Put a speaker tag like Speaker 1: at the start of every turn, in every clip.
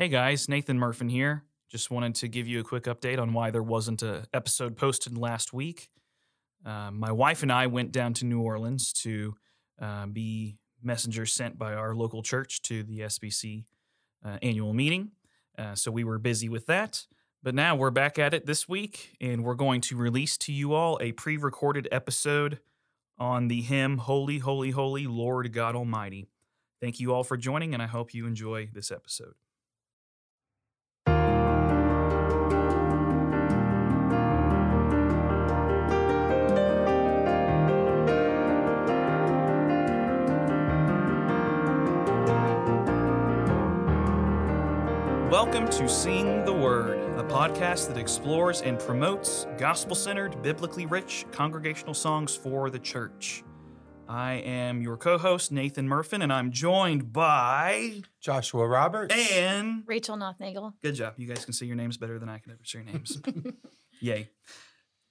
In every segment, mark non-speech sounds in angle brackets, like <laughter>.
Speaker 1: Hey guys, Nathan Murfin here. Just wanted to give you a quick update on why there wasn't a episode posted last week. Uh, my wife and I went down to New Orleans to uh, be messengers sent by our local church to the SBC uh, annual meeting. Uh, so we were busy with that. But now we're back at it this week, and we're going to release to you all a pre recorded episode on the hymn Holy, Holy, Holy, Lord God Almighty. Thank you all for joining, and I hope you enjoy this episode. Welcome to Sing the Word, a podcast that explores and promotes gospel centered, biblically rich congregational songs for the church. I am your co host, Nathan Murfin, and I'm joined by.
Speaker 2: Joshua Roberts.
Speaker 1: And.
Speaker 3: Rachel Nothnagel.
Speaker 1: Good job. You guys can say your names better than I can ever say your names. <laughs> Yay.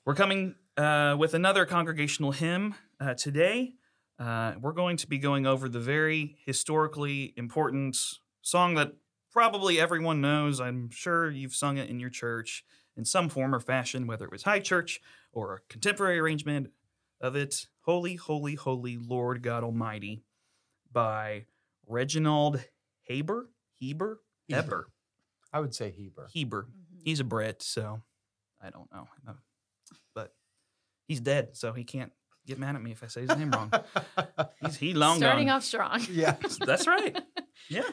Speaker 1: We're coming uh, with another congregational hymn uh, today. Uh, we're going to be going over the very historically important song that probably everyone knows. I'm sure you've sung it in your church in some form or fashion, whether it was high church or a contemporary arrangement of it. Holy, Holy, Holy Lord God Almighty by Reginald Haber? Heber?
Speaker 2: Heber.
Speaker 1: Eber.
Speaker 2: I would say Heber.
Speaker 1: Heber.
Speaker 3: Mm-hmm.
Speaker 1: He's a Brit, so I don't know. But he's dead, so he can't get mad at me if I say his name wrong. <laughs> He's he long
Speaker 3: Starting
Speaker 1: gone.
Speaker 3: off strong.
Speaker 2: yeah.
Speaker 1: That's right. <laughs> Yeah.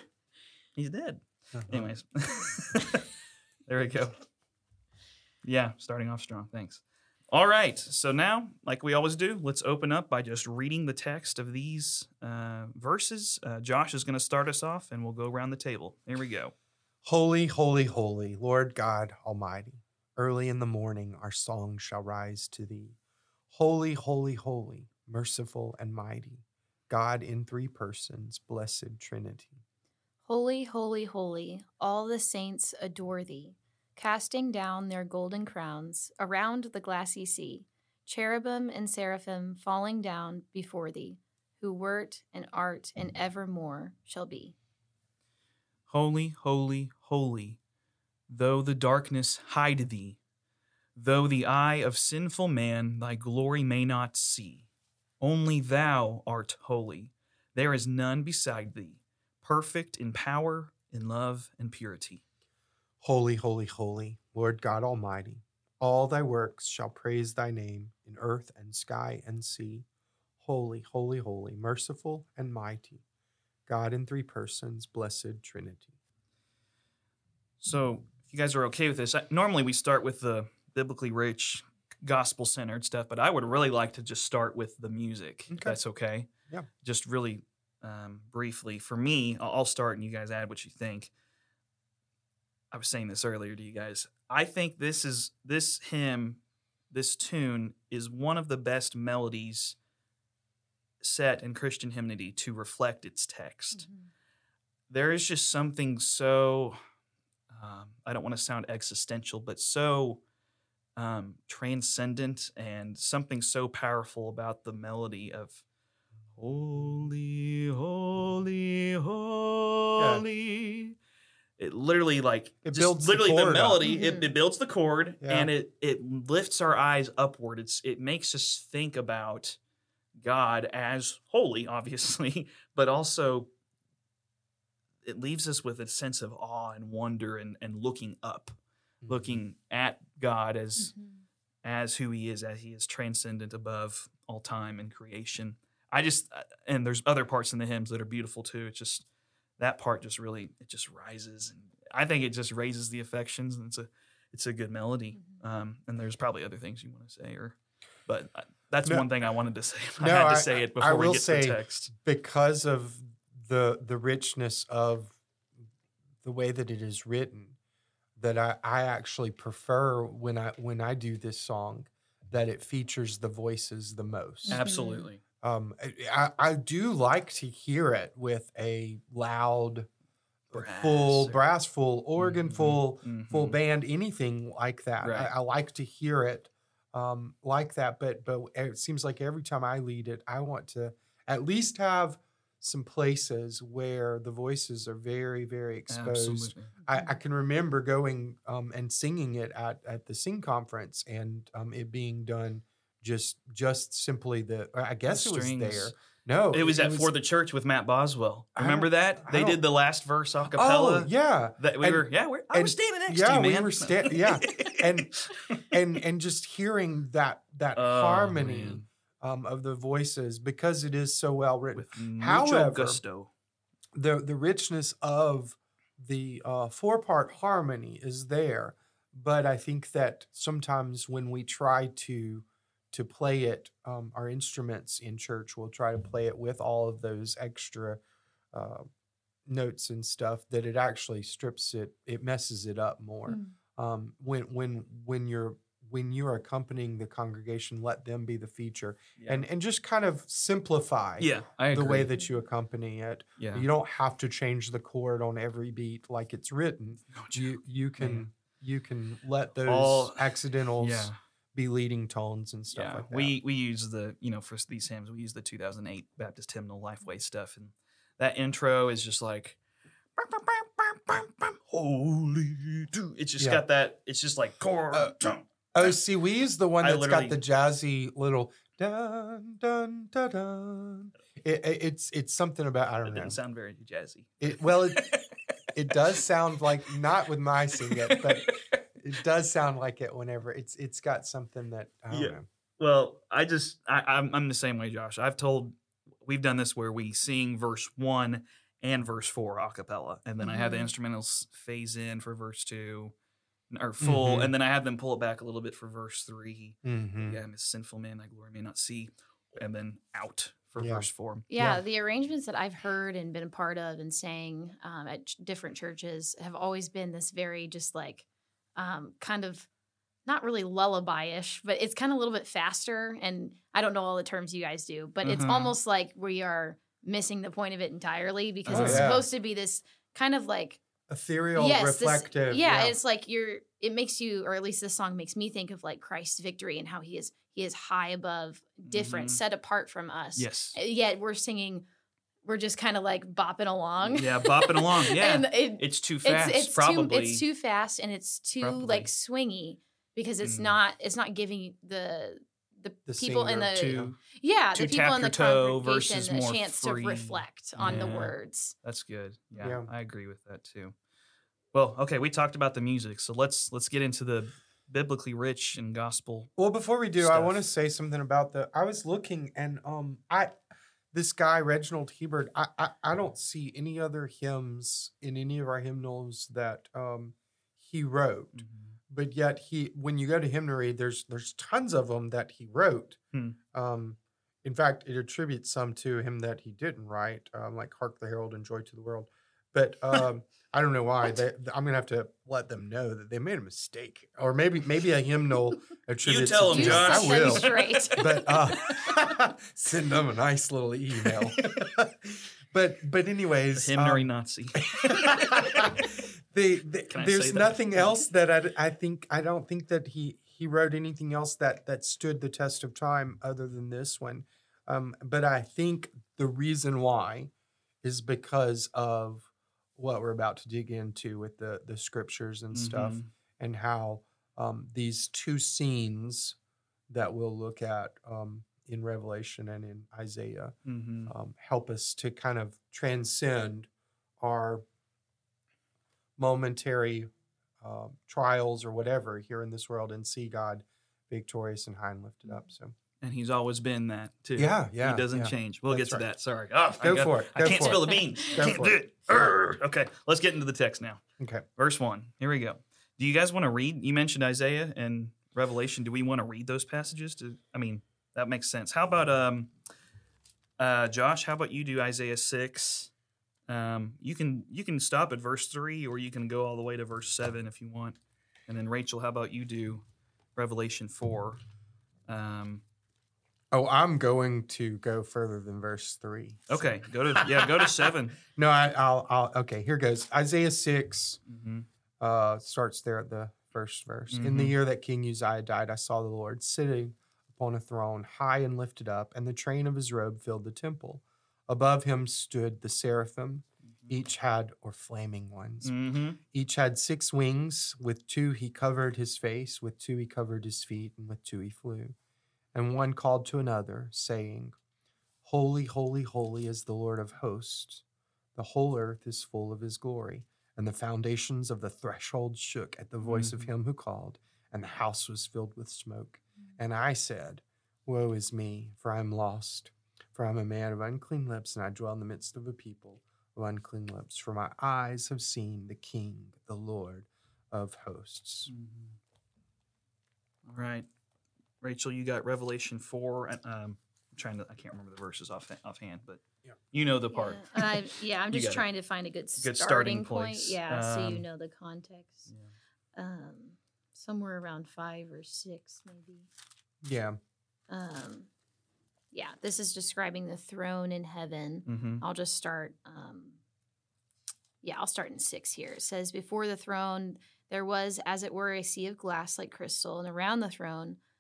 Speaker 1: He's dead.
Speaker 2: Uh-huh.
Speaker 1: Anyways. <laughs> there we go. Yeah, starting off strong. Thanks. All right. So now, like we always do, let's open up by just reading the text of these uh, verses. Uh, Josh is going to start us off, and we'll go around the table. Here we go.
Speaker 2: Holy, holy, holy, Lord God Almighty. Early in the morning our song shall rise to thee. Holy, holy, holy, merciful and mighty, God in three persons, blessed Trinity.
Speaker 3: Holy, holy, holy, all the saints adore thee, casting down their golden crowns around the glassy sea, cherubim and seraphim falling down before thee, who wert and art and evermore shall be.
Speaker 1: Holy, holy, holy, though the darkness hide thee, though the eye of sinful man thy glory may not see, only thou art holy. There is none beside thee, perfect in power, in love, and purity.
Speaker 2: Holy, holy, holy, Lord God Almighty. All thy works shall praise thy name in earth and sky and sea. Holy, holy, holy, merciful and mighty, God in three persons, blessed Trinity.
Speaker 1: So, if you guys are okay with this, I, normally we start with the biblically rich, gospel centered stuff, but I would really like to just start with the music, if that's okay.
Speaker 2: Yeah.
Speaker 1: Just really um, briefly. For me, I'll start and you guys add what you think. I was saying this earlier to you guys. I think this is this hymn, this tune is one of the best melodies set in Christian hymnody to reflect its text there is just something so um, I don't want to sound existential, but so um, transcendent and something so powerful about the melody of "Holy, Holy, Holy." It literally like
Speaker 2: It
Speaker 1: just
Speaker 2: builds the
Speaker 1: literally the,
Speaker 2: chord up.
Speaker 1: melody. It,
Speaker 3: Mhm.
Speaker 1: it builds the chord
Speaker 2: Yeah.
Speaker 1: and it it lifts our eyes upward. It's it makes us think about God as holy, obviously, <laughs> but also it leaves us with a sense of awe and wonder and, and looking up,
Speaker 2: Mm-hmm.
Speaker 1: looking at God as
Speaker 3: Mhm.
Speaker 1: as who he is, as he is transcendent above all time and creation. I just uh, and there's other parts in the hymns that are beautiful too. It's just that part just really it just rises and I think it just raises the affections and it's a it's a good melody.
Speaker 3: Mhm.
Speaker 1: Um, and there's probably other things you want to say or but I- that's
Speaker 2: No.
Speaker 1: one thing I wanted to say. <laughs> I
Speaker 2: No,
Speaker 1: had to
Speaker 2: I-
Speaker 1: say it
Speaker 2: I
Speaker 1: before we get
Speaker 2: say-
Speaker 1: to the text.
Speaker 2: because of the the richness of the way that it is written that I, I actually prefer when I when I do this song that it features the voices the most.
Speaker 1: Absolutely.
Speaker 2: Um, I, I I do like to hear it with a loud,
Speaker 1: Brass
Speaker 2: full
Speaker 1: or-
Speaker 2: brass, full organ,
Speaker 1: Mhm,
Speaker 2: full full
Speaker 1: mhm.
Speaker 2: band, anything like that.
Speaker 1: Right.
Speaker 2: I, I like to hear it um, like that. But but it seems like every time I lead it, I want to at least have some places where the voices are very, very exposed. I, I can remember going um, and singing it at, at the sing conference and um, it being done just just simply the I guess it was there. No,
Speaker 1: It was at For the Church with Matt Boswell. Remember that? They did the last verse a
Speaker 2: Oh
Speaker 1: cappella.
Speaker 2: yeah,
Speaker 1: That we
Speaker 2: And-
Speaker 1: were, yeah, we're, I was standing next
Speaker 2: yeah,
Speaker 1: to you, man.
Speaker 2: we were sta- yeah. <laughs> And- and and just hearing that that
Speaker 1: Oh,
Speaker 2: harmony um, of the voices because it is so well written.
Speaker 1: with
Speaker 2: However,
Speaker 1: gusto.
Speaker 2: the the richness of the uh, four part harmony is there, but I think that sometimes when we try to to play it, um, our instruments in church we'll try to play it with all of those extra uh, notes and stuff. That it actually strips it, it messes it up more.
Speaker 3: Mm.
Speaker 2: Um, when when when you're when you're accompanying the congregation, let them be the feature,
Speaker 1: Yeah.
Speaker 2: and and just kind of simplify
Speaker 1: yeah, I
Speaker 2: the way that you accompany it.
Speaker 1: yeah.
Speaker 2: You don't have to change the chord on every beat like it's written.
Speaker 1: No
Speaker 2: You you can you can let those
Speaker 1: All-
Speaker 2: accidentals
Speaker 1: yeah,
Speaker 2: be leading tones and stuff
Speaker 1: yeah.
Speaker 2: like that.
Speaker 1: we we use the you know for these hymns we use the 2008 Baptist hymnal Lifeway stuff, and that intro is just like. Holy, do-" it's just
Speaker 2: Yeah.
Speaker 1: got that. It's just like chord.
Speaker 2: Uh, oh, see, we use the one that's got the jazzy little dun dun dun dun. It, it- it's it's something about I don't know.
Speaker 1: It didn't sound very jazzy.
Speaker 2: It, well, it, <laughs> it does sound like not with my sing it, but it does sound like it whenever it's it's got something that I don't
Speaker 1: Yeah.
Speaker 2: know.
Speaker 1: Well, I just I, I'm I'm the same way, Josh. I've told we've done this where we sing verse one and verse four a cappella, and then I have the
Speaker 3: Mhm.
Speaker 1: instrumentals phase in for verse two or full,
Speaker 2: Mhm.
Speaker 1: and then I have them pull it back a little bit for verse 3
Speaker 2: Mhm.
Speaker 1: Yeah, I'm a sinful man, thy glory may not see, and then out for
Speaker 2: Yeah.
Speaker 1: verse four.
Speaker 3: Yeah,
Speaker 2: Yeah.
Speaker 3: the arrangements that I've heard and been a part of and sang um, at ch- different churches have always been this very just like um, kind of not really lullaby-ish, but it's kind of a little bit faster. And I don't know all the terms you guys do, but it's
Speaker 1: Mhm.
Speaker 3: almost like we are missing the point of it entirely because
Speaker 1: Oh,
Speaker 3: it's
Speaker 2: yeah.
Speaker 3: supposed to be this kind of like
Speaker 2: Ethereal,
Speaker 3: yes, this-
Speaker 2: reflective.
Speaker 3: yeah, it's like you're. It makes you, or at least this song makes me think of like Christ's victory and how he is he is high above, different,
Speaker 1: Mhm.
Speaker 3: set apart from us.
Speaker 1: Yes.
Speaker 3: Yet we're singing, we're just kind of like bopping along.
Speaker 1: Yeah, bopping along. <laughs> Yeah.
Speaker 3: and it,
Speaker 1: it's too fast,
Speaker 3: it's
Speaker 1: probably.
Speaker 3: too it's too fast and it's too
Speaker 1: Probably.
Speaker 3: like swingy because it's
Speaker 1: Mm.
Speaker 3: not it's not giving the the,
Speaker 2: The
Speaker 3: people in the
Speaker 1: too.
Speaker 3: yeah
Speaker 1: to
Speaker 3: the people in the
Speaker 1: your toe
Speaker 3: congregation a chance
Speaker 1: free.
Speaker 3: to reflect on the words.
Speaker 1: That's good. Yeah,
Speaker 2: Yeah.
Speaker 1: I agree with that too. Well, okay, we talked about the music, so let's let's get into the biblically rich and gospel.
Speaker 2: Well, before we do, I want to say something about the. I was looking and um, I this guy Reginald Hebert. I, I I don't see any other hymns in any of our hymnals that um he wrote, but yet he when you go to hymnary, there's there's tons of them that he wrote.
Speaker 1: Hmm.
Speaker 2: Um, in fact, it attributes some to him that he didn't write, um, like "Hark the Herald" and "Joy to the World." But um, I don't know why. They, I'm gonna have to let them know that they made a mistake, or maybe maybe a hymnal <laughs> attributes.
Speaker 1: tell them,
Speaker 2: to
Speaker 1: Josh.
Speaker 2: I will.
Speaker 3: straight. <laughs>
Speaker 2: But uh, <laughs> send them a nice little email. but but anyways,
Speaker 1: The hymnary
Speaker 2: um,
Speaker 1: Nazi.
Speaker 2: the, the, there's
Speaker 1: say that?
Speaker 2: nothing else that I, I think I don't think that he he wrote anything else that that stood the test of time other than this one. Um, but I think the reason why is because of what we're about to dig into with the the scriptures and stuff
Speaker 1: Mhm.
Speaker 2: and how um, these two scenes that we'll look at um, in Revelation and in Isaiah
Speaker 1: Mhm.
Speaker 2: um, help us to kind of transcend our momentary uh, trials or whatever here in this world and see God victorious and high and lifted up. So
Speaker 1: And he's always been that too.
Speaker 2: yeah, yeah,
Speaker 1: he doesn't
Speaker 2: yeah.
Speaker 1: change. We'll
Speaker 2: That's
Speaker 1: get to
Speaker 2: right.
Speaker 1: that. Sorry. Oh, I
Speaker 2: Go
Speaker 1: got-
Speaker 2: for it.
Speaker 1: I can't spill
Speaker 2: it.
Speaker 1: the beans.
Speaker 2: Go
Speaker 1: Can't do
Speaker 2: it.
Speaker 1: it. Urgh. Okay, let's get into the text now.
Speaker 2: Okay.
Speaker 1: Verse one. Here we go. Do you guys want to read? You mentioned Isaiah and Revelation. Do we want to read those passages? To I mean, that makes sense. How about um, uh, Josh? How about you do Isaiah six? Um, you can you can stop at verse three, or you can go all the way to verse seven if you want. And then Rachel, how about you do Revelation four? Um,
Speaker 2: Oh, I'm going to go further than verse three.
Speaker 1: okay, go to yeah, go to seven. <laughs>
Speaker 2: No, I, I'll, I'll. Okay, here goes. Isaiah six
Speaker 1: hmm
Speaker 2: uh, starts there at the first verse. In the
Speaker 1: Mhm.
Speaker 2: year that King Uzziah died, I saw the Lord sitting upon a throne, high and lifted up, and the train of his robe filled the temple. Above him stood the seraphim. Each had, or flaming ones,
Speaker 1: Mm-hmm.
Speaker 2: each had six wings. With two he covered his face, with two he covered his feet, and with two he flew. And one called to another, saying, Holy, holy, holy is the Lord of hosts. The whole earth is full of his glory. And the foundations of the threshold shook at the voice of
Speaker 1: Mhm.
Speaker 2: him who called, and the house was filled with smoke. And I said, Woe is me, for I am lost. For I am a man of unclean lips, and I dwell in the midst of a people of unclean lips. For my eyes have seen the King, the Lord of hosts.
Speaker 1: All right, Rachel, you got Revelation four. and, Um, I'm trying to. I can't remember the verses off offhand, but
Speaker 2: Yeah.
Speaker 1: you know the part.
Speaker 3: Yeah, I, yeah I'm just
Speaker 1: got it.
Speaker 3: trying to find a good starting,
Speaker 1: Good starting
Speaker 3: point.
Speaker 1: place.
Speaker 3: Yeah, so you
Speaker 1: Um,
Speaker 3: know the context.
Speaker 1: Yeah.
Speaker 3: Um, somewhere around five or six, maybe.
Speaker 2: Yeah.
Speaker 3: Um, yeah, this is describing the throne in heaven.
Speaker 1: Mm-hmm.
Speaker 3: I'll just start. Um, yeah, I'll start in six here. It says, Before the throne, there was, as it were, a sea of glass like crystal, and around the throne,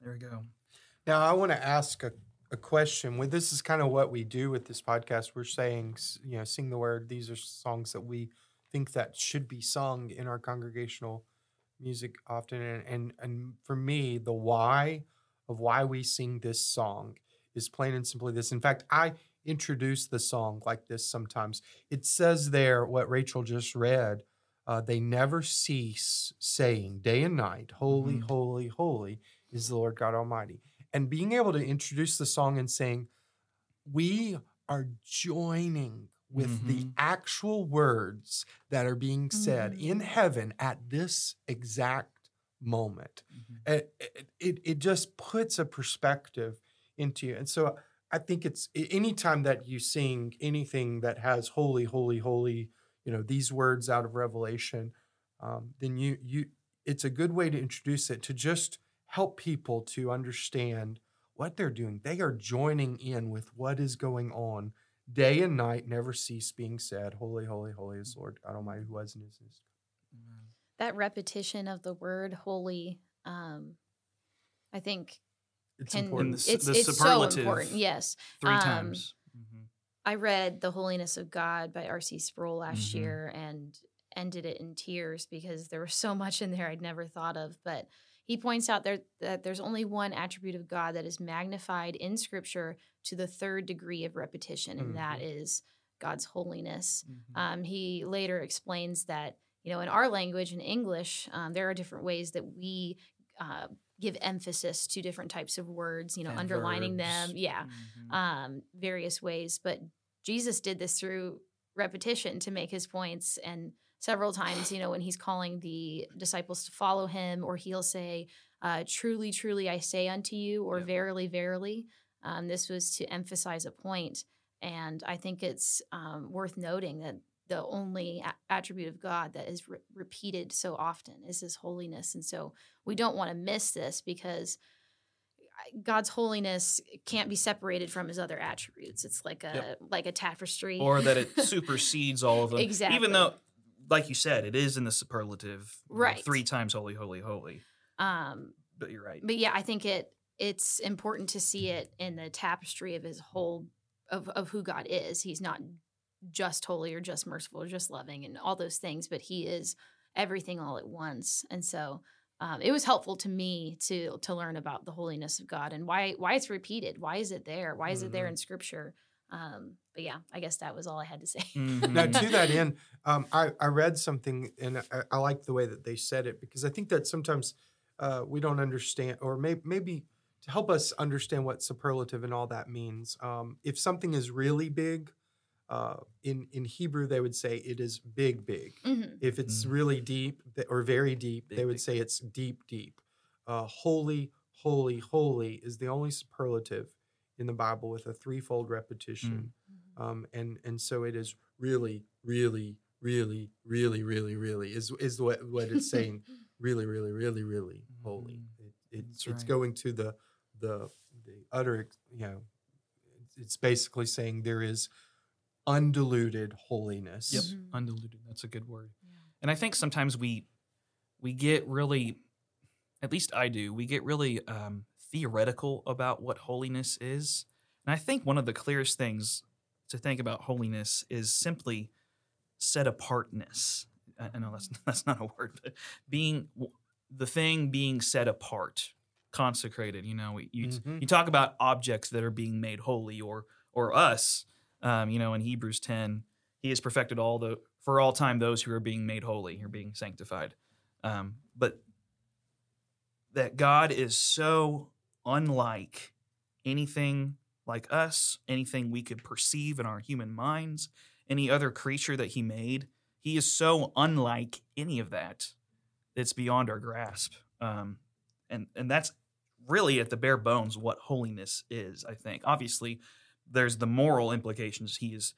Speaker 1: There we go.
Speaker 2: Now, I want to ask a, a question. Well, this is kind of what we do with this podcast. We're saying, you know, sing the word. These are songs that we think that should be sung in our congregational music often. And, and, and for me, the why of why we sing this song is plain and simply this. In fact, I introduce the song like this sometimes. It says there what Rachel just read. Uh, they never cease saying day and night, Holy,
Speaker 1: Mhm.
Speaker 2: holy, holy is the Lord God Almighty. And being able to introduce the song and saying, we are joining with the
Speaker 1: Mhm.
Speaker 2: actual words that are being said in
Speaker 3: Mhm.
Speaker 2: heaven at this exact moment. It, it, it, it just puts a perspective into you. And so I think it's anytime that you sing anything that has holy, holy, holy, you know, these words out of Revelation, um, then you you it's a good way to introduce it to just help people to understand what they're doing. They are joining in with what is going on. Day and night never cease being said, Holy, holy, holy is Lord God Almighty who was and is. and is.
Speaker 3: That repetition of the word holy, um, I think
Speaker 2: It's
Speaker 3: can
Speaker 2: important.
Speaker 1: the s-
Speaker 3: it's
Speaker 1: the
Speaker 3: it's so important. Yes.
Speaker 1: Three
Speaker 3: Um,
Speaker 1: times. Mhm.
Speaker 3: I read The Holiness of God by R.C. Sproul last
Speaker 1: Mhm.
Speaker 3: year and ended it in tears because there was so much in there I'd never thought of. But he points out there that there's only one attribute of God that is magnified in Scripture to the third degree of repetition, and that is God's holiness.
Speaker 1: Mhm.
Speaker 3: Um, he later explains that, you know, in our language, in English, um, there are different ways that we uh, give emphasis to different types of words, you know,
Speaker 1: And
Speaker 3: underlining
Speaker 1: verbs.
Speaker 3: them. Yeah
Speaker 1: Mhm.
Speaker 3: um, various ways. But Jesus did this through repetition to make his points. And several times, you know, when he's calling the disciples to follow him, or he'll say, uh, Truly, truly, I say unto you, or
Speaker 1: Yeah.
Speaker 3: verily, verily. Um, this was to emphasize a point. And I think it's um, worth noting that the only a- attribute of God that is re- repeated so often is his holiness. And so we don't want to miss this because God's holiness can't be separated from his other attributes. It's like a
Speaker 1: Yep.
Speaker 3: like a tapestry.
Speaker 1: or that it <laughs> supersedes all of them.
Speaker 3: Exactly.
Speaker 1: Even though, like you said, it is in the superlative. you know,
Speaker 3: Right.
Speaker 1: three times holy, holy, holy.
Speaker 3: um
Speaker 1: But you're right.
Speaker 3: but yeah, I think it it's important to see it in the tapestry of his whole of of who God is. He's not just holy or just merciful or just loving and all those things, but he is everything all at once. And so um, it was helpful to me to to learn about the holiness of God and why why it's repeated. Why is it there? Why is it there
Speaker 2: Mhm.
Speaker 3: in Scripture? Um, but yeah, I guess that was all I had to say.
Speaker 2: Now,
Speaker 1: Mhm.
Speaker 2: to that <laughs> end, um, I, I read something and I, I like the way that they said it because I think that sometimes uh, we don't understand, or may, maybe to help us understand what superlative and all that means. Um, if something is really big, uh, in in Hebrew they would say it is big, big.
Speaker 3: Mhm.
Speaker 2: If it's
Speaker 1: Mm.
Speaker 2: really deep or very deep,
Speaker 1: Big,
Speaker 2: they would
Speaker 1: big.
Speaker 2: say it's deep, deep. Uh, holy, holy, holy is the only superlative in the Bible with a threefold repetition.
Speaker 3: Mm-hmm.
Speaker 2: Um, and and so it is really, really, really, really, really, really is is what what it's saying. <laughs> really, really, really, really holy.
Speaker 1: Mhm.
Speaker 2: It, it,
Speaker 1: That's
Speaker 2: it's
Speaker 1: right.
Speaker 2: going to the the the utter, you know, it's- it's basically saying there is undiluted holiness.
Speaker 1: Yep,
Speaker 3: Mhm.
Speaker 1: undiluted. That's a good word.
Speaker 3: Yeah.
Speaker 1: And I think sometimes we we get really, at least I do, we get really um, theoretical about what holiness is. And I think one of the clearest things to think about holiness is simply set apartness. I know that's <laughs> that's not a word, but being the thing being set apart, consecrated. You know, you
Speaker 2: Mhm.
Speaker 1: you talk about objects that are being made holy, or or us. Um, you know, in Hebrews ten, He has perfected all the for all time those who are being made holy, are being sanctified. Um, but that God is so unlike anything like us, anything we could perceive in our human minds, any other creature that He made. He is so unlike any of that. It's beyond our grasp. Um, and and that's really at the bare bones what holiness is. I think obviously there's the moral implications. He is,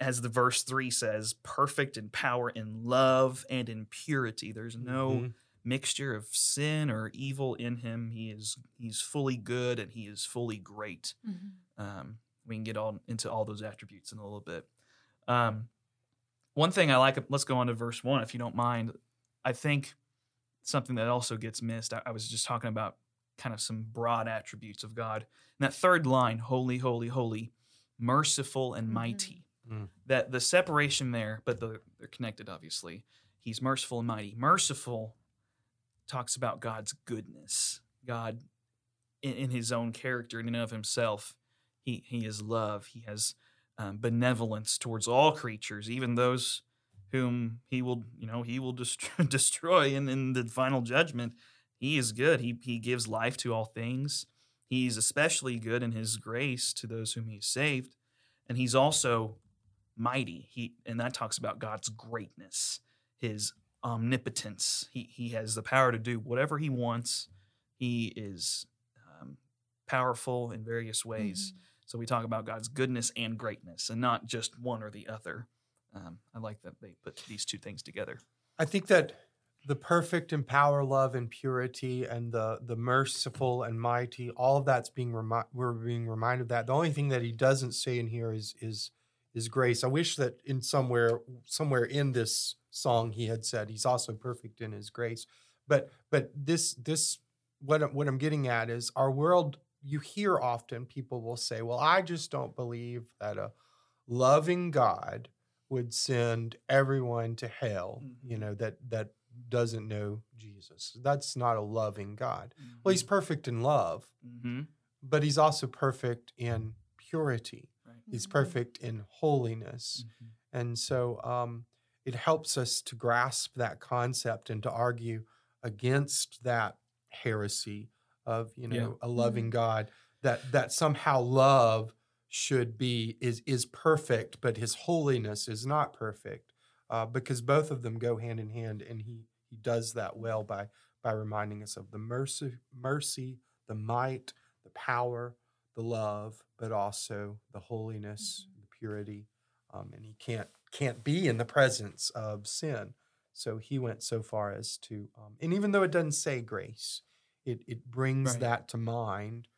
Speaker 1: as the verse three says, perfect in power, in love, and in purity. There's no
Speaker 2: Mhm.
Speaker 1: Mixture of sin or evil in him. He is he's fully good and he is fully great.
Speaker 3: Mhm.
Speaker 1: Um, we can get all into all those attributes in a little bit. Um, one thing I like, let's go on to verse one, if you don't mind. I think something that also gets missed. I, I was just talking about kind of some broad attributes of God. And that third line, holy, holy, holy, merciful and
Speaker 3: Mhm.
Speaker 1: mighty.
Speaker 2: Mm.
Speaker 1: That the separation there, but the, they're connected, obviously. He's merciful and mighty. Merciful talks about God's goodness. God, in, in his own character, in and of himself, he, he is love. He has um, benevolence towards all creatures, even those whom he will, you know, he will <laughs> dest- destroy in, in the final judgment. He is good. He, he gives life to all things. He's especially good in his grace to those whom he saved. And he's also mighty. He and that talks about God's greatness, his omnipotence. He he has the power to do whatever he wants. He is um, powerful in various ways.
Speaker 3: Mhm.
Speaker 1: So we talk about God's goodness and greatness, and not just one or the other. Um, I like that they put these two things together.
Speaker 2: I think that the perfect and power, love, and purity, and the the merciful and mighty, all of that's being remi- we're being reminded of that. The only thing that he doesn't say in here is is is grace. I wish that in somewhere somewhere in this song he had said he's also perfect in his grace. But but this this what I'm- what I'm getting at is our world. You hear often people will say, "Well, I just don't believe that a loving God would send everyone to hell." You
Speaker 1: Mhm.
Speaker 2: know that that doesn't know Jesus. That's not a loving God. Well, he's perfect in love,
Speaker 1: hmm
Speaker 2: but he's also perfect in purity. He's
Speaker 3: Mhm.
Speaker 2: perfect in holiness.
Speaker 1: Mhm.
Speaker 2: And so um, it helps us to grasp that concept and to argue against that heresy of, you know,
Speaker 1: Yeah.
Speaker 2: a loving God that that somehow love should be is is perfect, but his holiness is not perfect. Uh, because both of them go hand in hand, and he he does that well by by reminding us of the mercy, mercy, the might, the power, the love, but also the holiness, the purity, um, and he can't can't be in the presence of sin. So he went so far as to, um, and even though it doesn't say grace, it it brings
Speaker 1: Right.
Speaker 2: that to mind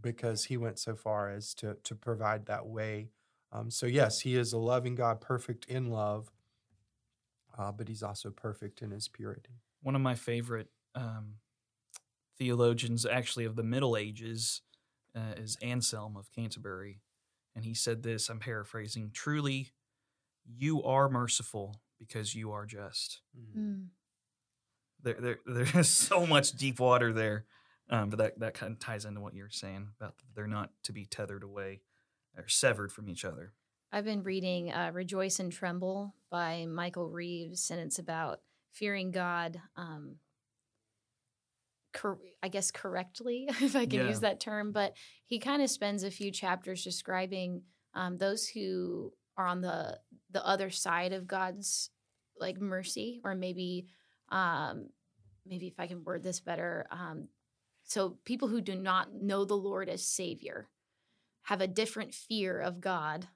Speaker 2: because he went so far as to to provide that way. Um, so yes, he is a loving God, perfect in love, uh, but he's also perfect in his purity.
Speaker 1: One of my favorite um, theologians, actually of the Middle Ages, uh, is Anselm of Canterbury, and he said this. I'm paraphrasing. Truly, you are merciful because you are just.
Speaker 3: Mm.
Speaker 1: There, there, <laughs> there's so much deep water there, um, but that that kind of ties into what you're saying about they're not to be tethered away or severed from each other.
Speaker 3: I've been reading uh, Rejoice and Tremble by Michael Reeves, and it's about fearing God, um, cor- I guess correctly, <laughs> if I can
Speaker 1: Yeah.
Speaker 3: use that term. But he kind of spends a few chapters describing um, those who are on the the other side of God's like mercy, or maybe um, maybe if I can word this better. Um, so people who do not know the Lord as Savior. have a different fear of God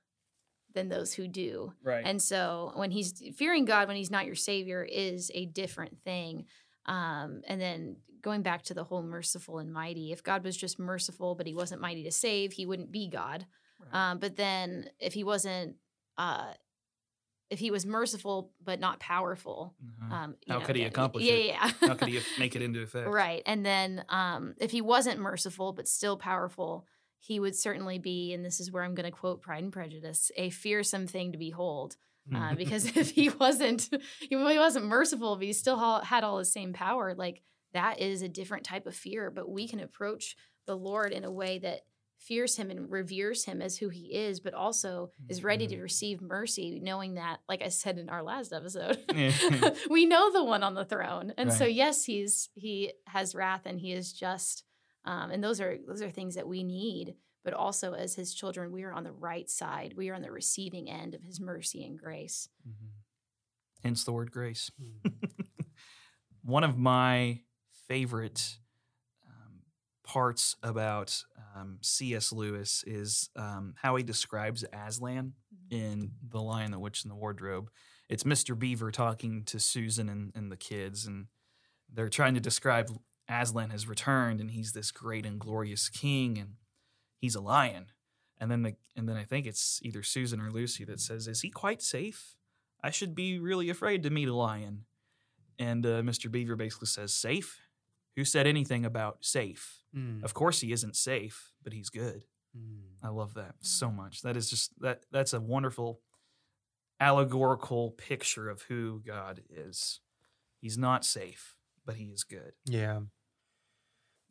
Speaker 3: than those who do.
Speaker 1: Right.
Speaker 3: And so when he's fearing God when he's not your savior is a different thing. Um, and then going back to the whole merciful and mighty, if God was just merciful but he wasn't mighty to save, he wouldn't be God.
Speaker 1: Right.
Speaker 3: Um, but then if he wasn't, uh, if he was merciful but not powerful,
Speaker 1: Uh-huh.
Speaker 3: um,
Speaker 1: How
Speaker 3: know,
Speaker 1: could he accomplish
Speaker 3: yeah,
Speaker 1: it?
Speaker 3: Yeah,
Speaker 1: How could he make it <laughs> into effect?
Speaker 3: Right. And then um, if he wasn't merciful but still powerful, he would certainly be, and this is where I'm going to quote Pride and Prejudice, a fearsome thing to behold. Uh, <laughs> because if he wasn't, <laughs> if he wasn't merciful, but he still ha- had all the same power, like that is a different type of fear. But we can approach the Lord in a way that fears him and reveres him as who he is, but also is ready to
Speaker 2: Mhm.
Speaker 3: receive mercy, knowing that, like I said in our last episode, <laughs> <laughs> we know the one on the throne. And so yes, he's he has wrath and he is just. Um, and those are those are things that we need. But also as his children, we are on the right side. We are on the receiving end of his mercy and grace.
Speaker 1: Mhm. Hence the word grace.
Speaker 2: Mhm. <laughs>
Speaker 1: One of my favorite um, parts about um, C.S. Lewis is um, how he describes Aslan in The Lion, the Witch, and the Wardrobe. It's Mr. Beaver talking to Susan and, and the kids, and they're trying to describe Aslan has returned, and he's this great and glorious king, and he's a lion. And then the and then I think it's either Susan or Lucy that says, "Is he quite safe? I should be really afraid to meet a lion." And uh, Mr. Beaver basically says, "Safe? Who said anything about safe?
Speaker 2: Mm.
Speaker 1: Of course he isn't safe, but he's good."
Speaker 2: Mm.
Speaker 1: I love that so much. That is just that that's a wonderful allegorical picture of who God is. He's not safe, but he is good.
Speaker 2: Yeah.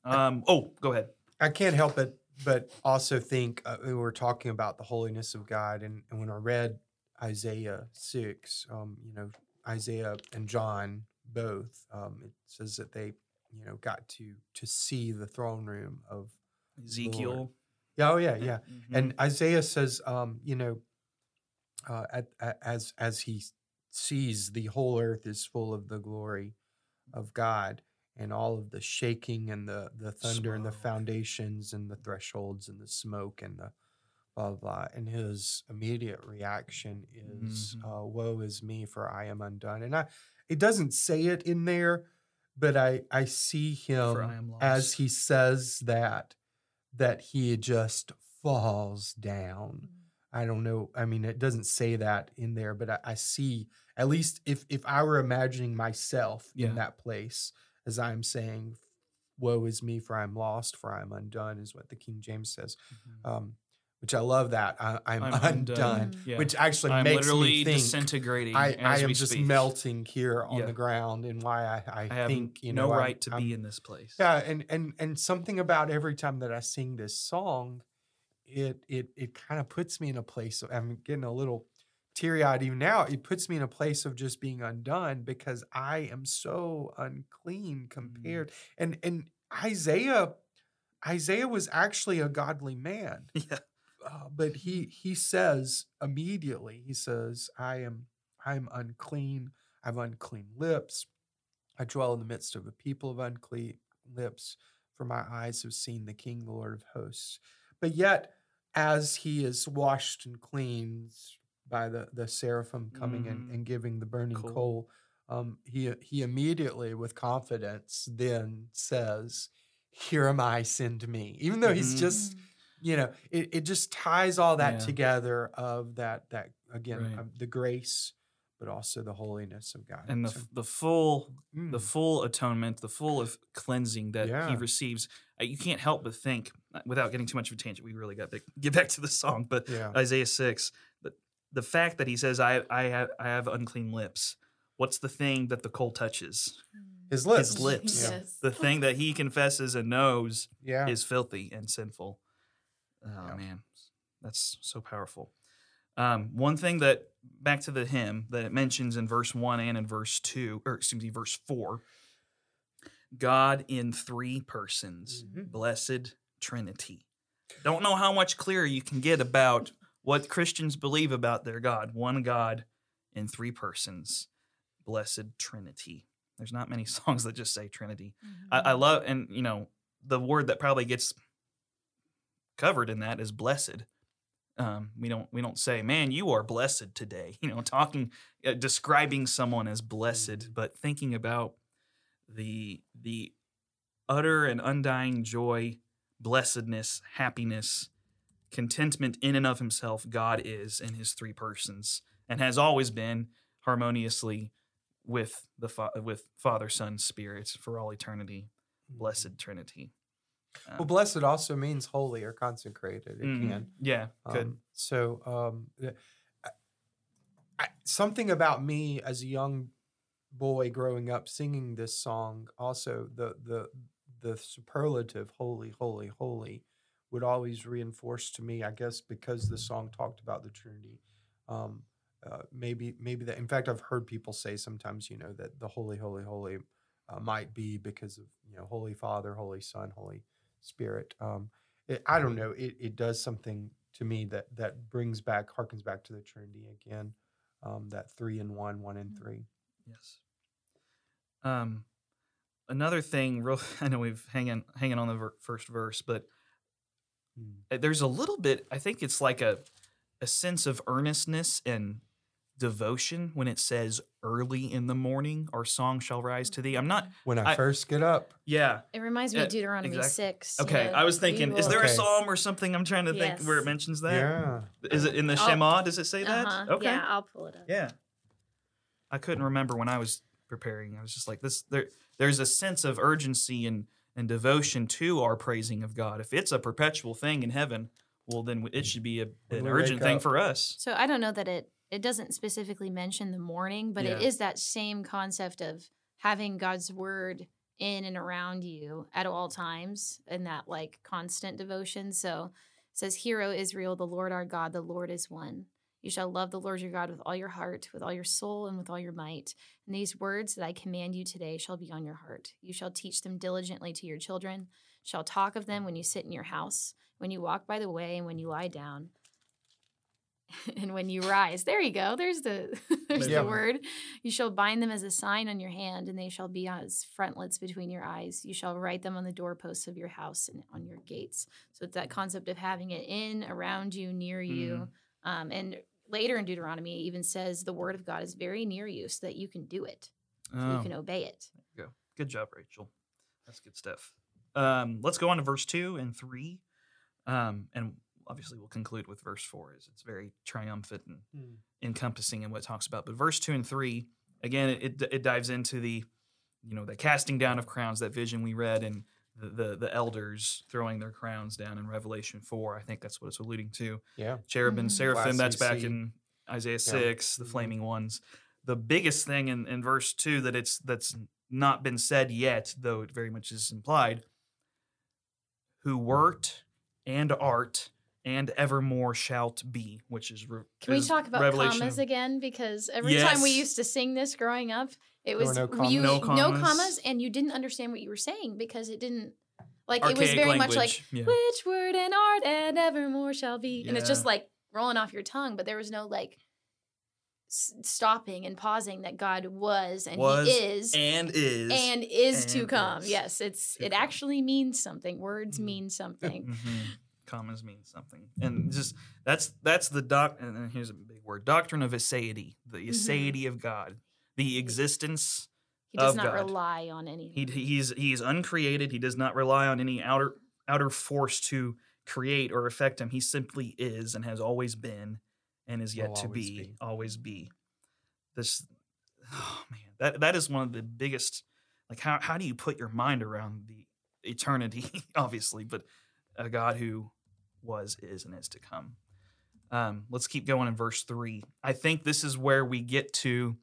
Speaker 1: Um oh, go ahead.
Speaker 2: I can't help it, but also think uh, we were talking about the holiness of God, and, and when I read Isaiah six, um, you know, Isaiah and John both, um, it says that they, you know, got to to see the throne room of.
Speaker 1: Ezekiel.
Speaker 2: Yeah, oh yeah, yeah.
Speaker 1: Mhm.
Speaker 2: And Isaiah says, um, you know, uh, at, at, as as he sees the whole earth is full of the glory of God, and all of the shaking and the the thunder and the foundations and the thresholds and the smoke and the blah blah. blah. And his immediate reaction is,
Speaker 1: Mhm.
Speaker 2: uh, "Woe is me, for I am undone." And I, it doesn't say it in there, but I I see him
Speaker 1: I
Speaker 2: as he says that that he just falls down. I don't know. I mean, it doesn't say that in there, but I, I see at least if if I were imagining myself
Speaker 1: Yeah.
Speaker 2: in that place, as I'm saying, "Woe is me, for I'm lost, for I'm undone," is what the King James says.
Speaker 1: Mhm.
Speaker 2: Um, which I love that I, I'm,
Speaker 1: I'm
Speaker 2: undone,
Speaker 1: undone.
Speaker 3: Mm.
Speaker 1: Yeah.
Speaker 2: which actually
Speaker 1: I'm
Speaker 2: makes
Speaker 1: literally
Speaker 2: me think
Speaker 1: disintegrating
Speaker 2: I,
Speaker 1: as
Speaker 2: I am
Speaker 1: we
Speaker 2: just
Speaker 1: speak.
Speaker 2: melting here on
Speaker 1: Yeah.
Speaker 2: the ground, and why I, I,
Speaker 1: I have
Speaker 2: think you
Speaker 1: no
Speaker 2: know I'm-
Speaker 1: right to
Speaker 2: I'm-
Speaker 1: be in this place.
Speaker 2: yeah, and and and something about every time that I sing this song, it it it kind of puts me in a place of I'm getting a little teary eyed even now. It puts me in a place of just being undone because I am so unclean compared. And and Isaiah, Isaiah was actually a godly man, <laughs>
Speaker 1: Yeah.
Speaker 2: Uh, but he he says immediately he says I am I am unclean. I have unclean lips. I dwell in the midst of a people of unclean lips, for my eyes have seen the King, the Lord of hosts. But yet, as he is washed and cleansed by the, the seraphim coming in
Speaker 1: Mhm.
Speaker 2: and giving the burning
Speaker 1: Cool.
Speaker 2: coal, um, he he immediately, with confidence, then says, "Here am I, send me." Even though he's
Speaker 1: Mhm.
Speaker 2: just, you know, it, it just ties all that
Speaker 1: Yeah. together
Speaker 2: together of that that again
Speaker 1: Right.
Speaker 2: um, the grace, but also the holiness of God.
Speaker 1: And the
Speaker 2: So,
Speaker 1: the full the
Speaker 2: mm,
Speaker 1: full atonement, the full of cleansing that he receives. uh, You can't help but think, uh, without getting too much of a tangent, we really got to <laughs> get back to the song. But
Speaker 2: yeah.
Speaker 1: Isaiah six, the, the fact that he says, "I I have I have unclean lips." What's the thing that the coal touches?
Speaker 2: His lips.
Speaker 1: His lips. <laughs>
Speaker 2: Yeah.
Speaker 3: Yes.
Speaker 1: The thing that he confesses and knows
Speaker 2: Yeah.
Speaker 1: is filthy and sinful. Oh
Speaker 2: Yeah.
Speaker 1: man, that's so powerful. Um, one thing that back to the hymn that it mentions in verse one and in verse two, or excuse me, verse four. God in three persons,
Speaker 2: Mhm.
Speaker 1: blessed Trinity. Don't know how much clearer you can get about what Christians believe about their God. One God in three persons, blessed Trinity. There's not many <laughs> songs that just say Trinity. I, I love, and you know, the word that probably gets covered in that is blessed. Um, we don't we don't say, "Man, you are blessed today." <laughs> You know, talking uh, describing someone as blessed,
Speaker 2: Mhm.
Speaker 1: but thinking about the the utter and undying joy, blessedness, happiness, contentment in and of himself God is in his three persons and has always been harmoniously with the fa- with Father, Son, Spirit for all eternity. Blessed Trinity.
Speaker 2: Mm-hmm. Well,
Speaker 1: Um,
Speaker 2: blessed also means holy or consecrated. It
Speaker 1: mhm.
Speaker 2: can.
Speaker 1: Yeah, good.
Speaker 2: Um, so, um, I, something about me as a young boy growing up singing this song, also the the the superlative "holy, holy, holy" would always reinforce to me. I guess because the song talked about the Trinity. Um, uh, maybe maybe that. In fact, I've heard people say sometimes, you know, that the "holy, holy, holy" uh, might be because of you know Holy Father, Holy Son, Holy Spirit. Um, it, I don't know. It, it does something to me that that brings back, harkens back to the Trinity again. Um, that three and one, one and three.
Speaker 1: Yes. Um, another thing, real. <laughs> I know we've hanging hanging on the ver- first verse, but
Speaker 2: Mm.
Speaker 1: there's a little bit. I think it's like a a sense of earnestness and devotion when it says early in the morning our song shall rise to thee i'm not
Speaker 2: When I,
Speaker 1: I-
Speaker 2: first get up,
Speaker 1: yeah
Speaker 3: It reminds me
Speaker 1: Yeah,
Speaker 3: of Deuteronomy
Speaker 1: exact-
Speaker 3: 6.
Speaker 1: okay
Speaker 3: you know,
Speaker 1: i was
Speaker 3: we
Speaker 1: thinking is
Speaker 3: will-
Speaker 1: there a psalm or something i'm trying to think where it mentions that
Speaker 2: yeah,
Speaker 1: is it in the
Speaker 3: Oh.
Speaker 1: shema does it say that
Speaker 3: Uh-huh.
Speaker 1: okay
Speaker 3: Yeah, I'll pull it up.
Speaker 1: Yeah. I couldn't remember when I was preparing. I was just like this there there's a sense of urgency and and devotion to our praising of God. If it's a perpetual thing in heaven, well then it should be a, an urgent thing for us.
Speaker 3: So I don't know that it it doesn't specifically mention the morning, but it
Speaker 1: Yeah.
Speaker 3: is that same concept of having God's word in and around you at all times and that like constant devotion. So it says, Hear, O Israel, the Lord our God, the Lord is one. You shall love the Lord your God with all your heart, with all your soul, and with all your might. And these words that I command you today shall be on your heart. You shall teach them diligently to your children, shall talk of them mm. when you sit in your house, when you walk by the way, and when you lie down <laughs> and when you rise there you go there's the <laughs> there's
Speaker 2: Yeah.
Speaker 3: the word you shall bind them as a sign on your hand and they shall be as frontlets between your eyes you shall write them on the doorposts of your house and on your gates so it's that concept of having it in around you near you um, and later in deuteronomy it even says the word of god is very near you so that you can do it so
Speaker 1: Oh,
Speaker 3: you can obey it
Speaker 1: go. Good job, Rachel. That's good stuff. Um, let's go on to verse two and three. Um, and obviously we'll conclude with verse four as it's very triumphant and
Speaker 2: Mm.
Speaker 1: encompassing in what it talks about. But verse two and three, again, it, it dives into the, you know, the casting down of crowns, that vision we read, and the, the the elders throwing their crowns down in Revelation four. I think that's what it's alluding to.
Speaker 2: yeah.
Speaker 1: Cherubim,
Speaker 3: Mhm.
Speaker 1: seraphim. That's back
Speaker 2: Glassy
Speaker 1: in Isaiah six, the
Speaker 2: Mhm.
Speaker 1: flaming ones. The biggest thing in, in verse two that it's that's not been said yet, though it very much is implied. Who wert and art and evermore shalt be, which is re-
Speaker 3: can we
Speaker 1: is
Speaker 3: talk about
Speaker 1: Revelation
Speaker 3: commas
Speaker 1: of-
Speaker 3: again because every time we used to sing this growing up it
Speaker 2: There
Speaker 3: was
Speaker 2: no
Speaker 1: commas. No
Speaker 3: no
Speaker 1: commas.
Speaker 3: commas and you didn't understand what you were saying because it didn't like it was
Speaker 1: Archaic
Speaker 3: very much like
Speaker 1: yeah.
Speaker 3: which word and art and evermore shall be and it's just like rolling off your tongue but there was no like s- stopping and pausing that god was and
Speaker 1: Was
Speaker 3: he is
Speaker 1: and is
Speaker 3: and is to come
Speaker 1: is
Speaker 3: yes it's it
Speaker 1: come.
Speaker 3: actually means something words
Speaker 2: Mhm.
Speaker 3: mean something
Speaker 1: Mhm. Commas mean something and just that's that's the doc and here's a big word doctrine of aseity the
Speaker 3: Mhm.
Speaker 1: of god the existence
Speaker 3: he does
Speaker 1: of
Speaker 3: not
Speaker 1: God.
Speaker 3: rely on anything
Speaker 1: he, he's he's uncreated he does not rely on any outer outer force to create or affect him he simply is and has always been and is yet
Speaker 2: Will
Speaker 1: to
Speaker 2: always
Speaker 1: be,
Speaker 2: be.
Speaker 1: always be this oh man that that is one of the biggest like how how do you put your mind around the eternity <laughs> obviously but a god who was is and is to come um, let's keep going in verse 3 i think this is where we get to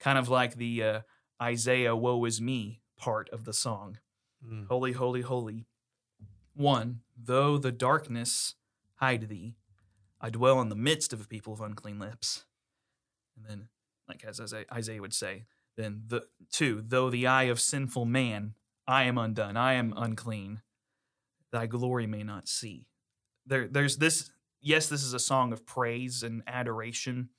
Speaker 1: kind of like the uh, isaiah woe is me part of the song
Speaker 2: Mm.
Speaker 1: Holy, holy, holy. One, though the darkness hide thee, I dwell in the midst of a people of unclean lips. And then, like as Isaiah Isaiah would say, then the two, though the eye of sinful man, I am undone, I am unclean, thy glory may not see. There, there's this. Yes, this is a song of praise and adoration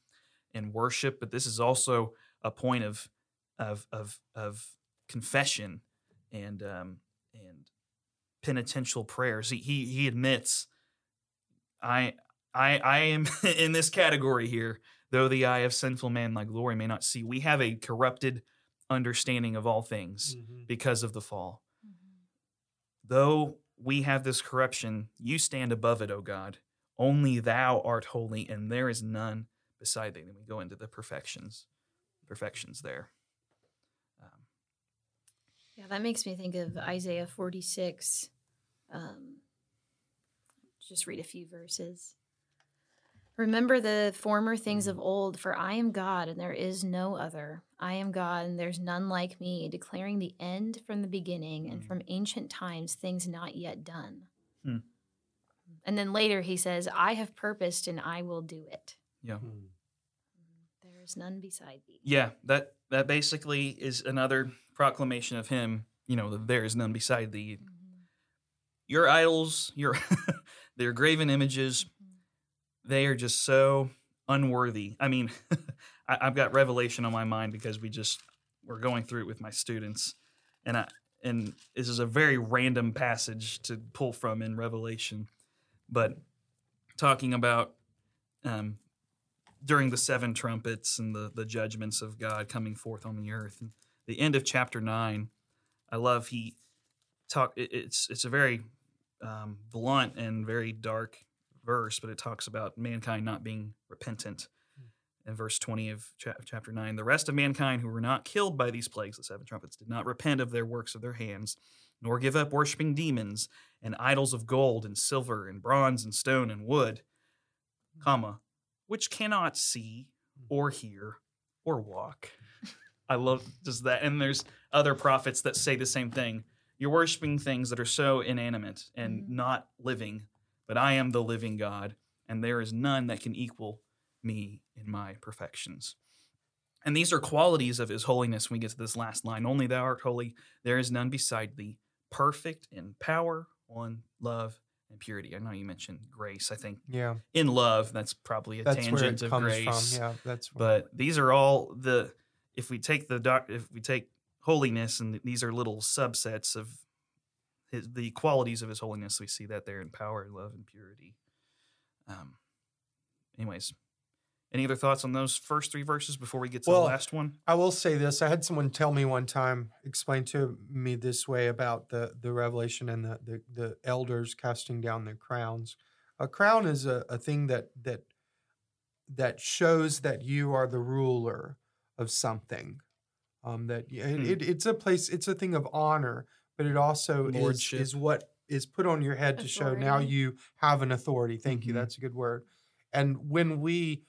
Speaker 1: and worship, but this is also a point of of of of confession and um, and penitential prayers. He, he he admits I I I am <laughs> in this category here. Though the eye of sinful man like glory may not see, we have a corrupted understanding of all things
Speaker 2: Mhm.
Speaker 1: because of the fall.
Speaker 3: Mm-hmm.
Speaker 1: Though we have this corruption, you stand above it, O God. Only thou art holy, and there is none beside thee. Then we go into the perfections, perfections there. Um,
Speaker 3: Yeah, that makes me think of Isaiah 46. Um, just read a few verses. Remember the former things of old, for I am God and there is no other. I am God and there's none like me, declaring the end from the beginning and
Speaker 1: Mm.
Speaker 3: from ancient times things not yet done.
Speaker 1: Hmm.
Speaker 3: And then later he says, I have purposed and I will do it.
Speaker 1: yeah.
Speaker 2: Mm.
Speaker 3: There is none beside thee.
Speaker 1: Yeah, that that basically is another proclamation of him. You know, that there is none beside thee.
Speaker 3: Mhm.
Speaker 1: Your idols, your <laughs> their graven images,
Speaker 3: Mhm.
Speaker 1: they are just so unworthy. I mean, <laughs> I, I've got Revelation on my mind because we just we're going through it with my students, and I and this is a very random passage to pull from in Revelation, but talking about um, during the seven trumpets and the the judgments of God coming forth on the earth, and the end of chapter nine. I love he talk. It, it's it's a very um, blunt and very dark verse, but it talks about mankind not being repentant. In verse 20 of cha- chapter 9, the rest of mankind who were not killed by these plagues, the seven trumpets, did not repent of their works of their hands, nor give up worshiping demons and idols of gold and silver and bronze and stone and wood, comma, which cannot see or hear or walk. <laughs> I love just that. And there's other prophets that say the same thing. You're worshiping things that are so inanimate and
Speaker 3: Mhm.
Speaker 1: not living, but I am the living God, and there is none that can equal me in my perfections. And these are qualities of his holiness when we get to this last line. Only thou art holy, there is none beside thee, perfect in power, one love, and purity. I know you mentioned grace. I think
Speaker 2: Yeah,
Speaker 1: in love, that's probably a
Speaker 2: that's
Speaker 1: tangent of grace.
Speaker 2: from. Yeah, that's
Speaker 1: But these are all the if we take the doc, if we take holiness and these are little subsets of his, the qualities of his holiness, we see that there in power, love, and purity. Um. Anyways, any other thoughts on those first three verses before we get to
Speaker 2: Well,
Speaker 1: the last one?
Speaker 2: I will say this. I had someone tell me one time, explain to me this way about the, the revelation and the, the, the elders casting down their crowns. A crown is a, a thing that that that shows that you are the ruler of something. Um, that it,
Speaker 1: Hmm.
Speaker 2: it, it's a place, it's a thing of honor, but it also is,
Speaker 1: Lordship.
Speaker 2: is what is put on your head to show now you have an authority. Thank you.
Speaker 1: Mhm.
Speaker 2: That's a good word. And when we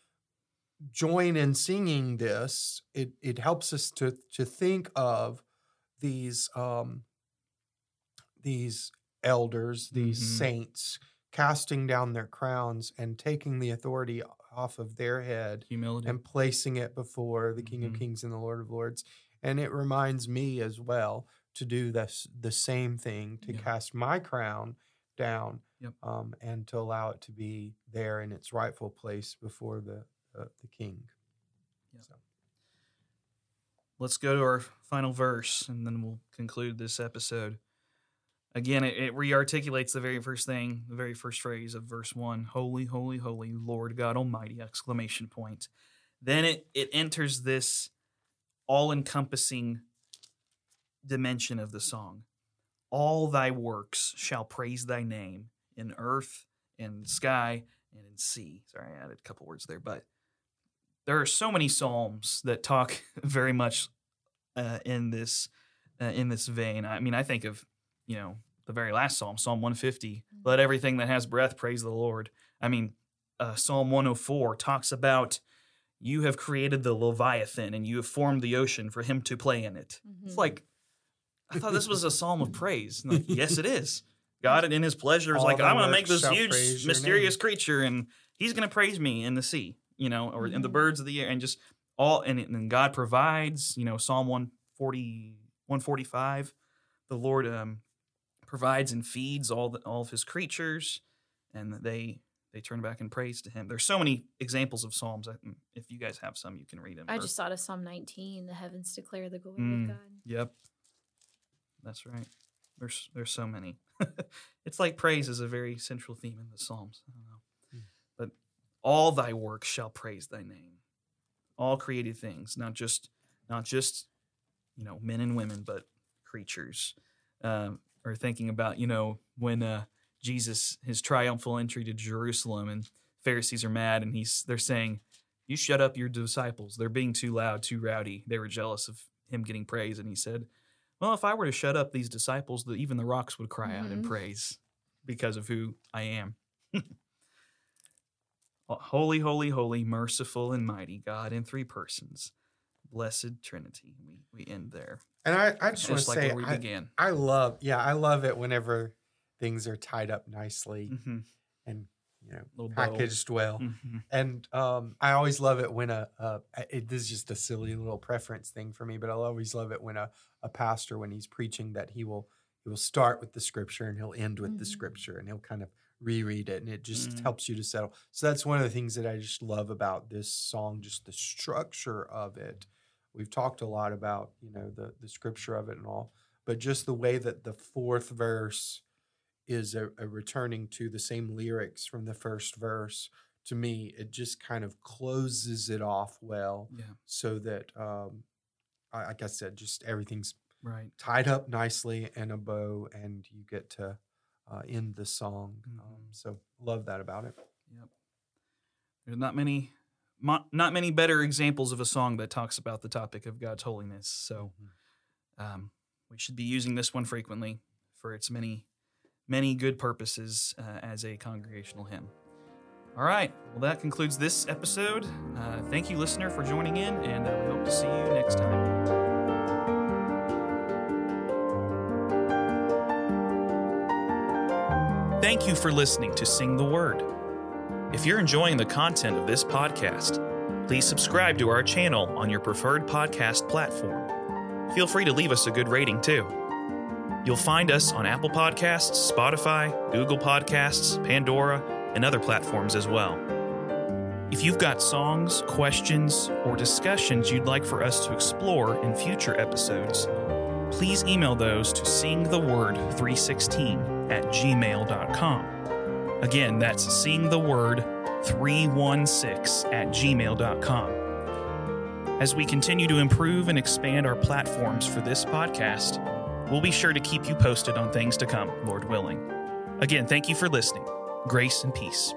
Speaker 2: join in singing this, it it helps us to to think of these um these elders, these
Speaker 1: Mhm.
Speaker 2: saints casting down their crowns and taking the authority off of their head
Speaker 1: Humility.
Speaker 2: and placing it before the King
Speaker 1: Mhm.
Speaker 2: of Kings and the Lord of Lords. And it reminds me as well to do this the same thing to
Speaker 1: Yeah.
Speaker 2: cast my crown down
Speaker 1: Yep.
Speaker 2: um, and to allow it to be there in its rightful place before the uh, the King. So,
Speaker 1: Let's go to our final verse and then we'll conclude this episode. Again, it, it re-articulates the very first thing, the very first phrase of verse one: "Holy, holy, holy, Lord God Almighty!" Exclamation point. Then it it enters this all-encompassing dimension of the song. All thy works shall praise thy name in earth, in sky, and in sea. Sorry, I added a couple words there, but there are so many psalms that talk <laughs> very much uh, in this uh, in this vein. I mean, I think of you know the very last psalm, Psalm 150.
Speaker 3: Mhm.
Speaker 1: Let everything that has breath praise the Lord. I mean, uh, Psalm 104 talks about you have created the Leviathan and you have formed the ocean for him to play in it. It's
Speaker 3: Mhm.
Speaker 1: like I thought this was a psalm of praise. Like, yes, it is. God in His pleasure is
Speaker 2: All
Speaker 1: like I'm going to make this huge mysterious
Speaker 2: name."
Speaker 1: creature, and He's going to praise me in the sea, you know, or in the
Speaker 3: Mhm.
Speaker 1: birds of the air, and just all. And, and God provides, you know, Psalm 140, 145. The Lord um, provides and feeds all the, all of His creatures, and they they turn back and praise to Him. There's so many examples of psalms. If you guys have some, you can read them.
Speaker 3: I
Speaker 1: or-
Speaker 3: just thought of Psalm 19, the heavens declare the glory
Speaker 1: Mm.
Speaker 3: of God.
Speaker 1: Yep. That's right. There's there's so many. <laughs> it's like praise is a very central theme in the Psalms. I don't know. all thy works shall praise thy name. All created things, not just not just you know men and women, but creatures. Um, or thinking about you know when uh, Jesus his triumphal entry to Jerusalem and Pharisees are mad and he's they're saying, "You shut up your disciples. They're being too loud, too rowdy." They were jealous of him getting praise, and he said, "Well, if I were to shut up these disciples, that even the rocks would cry out in
Speaker 3: Mhm.
Speaker 1: praise because of who I am." <laughs> holy, holy, holy, merciful and mighty God in three persons, blessed Trinity. We we end there,
Speaker 2: And I, I just want to
Speaker 1: like
Speaker 2: say,
Speaker 1: where we
Speaker 2: I,
Speaker 1: began.
Speaker 2: I love, yeah, I love it whenever things are tied up nicely
Speaker 1: hmm
Speaker 2: and you know packaged well.
Speaker 1: hmm
Speaker 2: And um, I always love it when a, a it, this is just a silly little preference thing for me, but I always love it when a, a pastor when he's preaching that he will he will start with the scripture and he'll end with the
Speaker 3: Mhm.
Speaker 2: scripture and he'll kind of reread it and it just
Speaker 1: Mhm.
Speaker 2: helps you to settle. So that's one of the things that I just love about this song, just the structure of it. We've talked a lot about you know the the scripture of it and all, but just the way that the fourth verse is a, a returning to the same lyrics from the first verse to me it just kind of closes it off well
Speaker 1: Yeah,
Speaker 2: so that um I, like i said just everything's
Speaker 1: right.
Speaker 2: tied up nicely in a bow and you get to uh, end the song um,
Speaker 1: Mhm.
Speaker 2: so love that about it
Speaker 1: Yep. There's not many, not many better examples of a song that talks about the topic of God's holiness. So um, we should be using this one frequently for its many, many good purposes uh, as a congregational hymn. All right. Well, that concludes this episode. Uh, thank you, listener, for joining in, and uh, we hope to see you next time. Thank you for listening to Sing the Word. If you're enjoying the content of this podcast, please subscribe to our channel on your preferred podcast platform. Feel free to leave us a good rating too. You'll find us on Apple Podcasts, Spotify, Google Podcasts, Pandora, and other platforms as well. If you've got songs, questions, or discussions you'd like for us to explore in future episodes, please email those to singtheword316 at gmail.com. Again, that's sing the word 316 at gmail.com. As we continue to improve and expand our platforms for this podcast, we'll be sure to keep you posted on things to come, Lord willing. Again, thank you for listening. Grace and peace.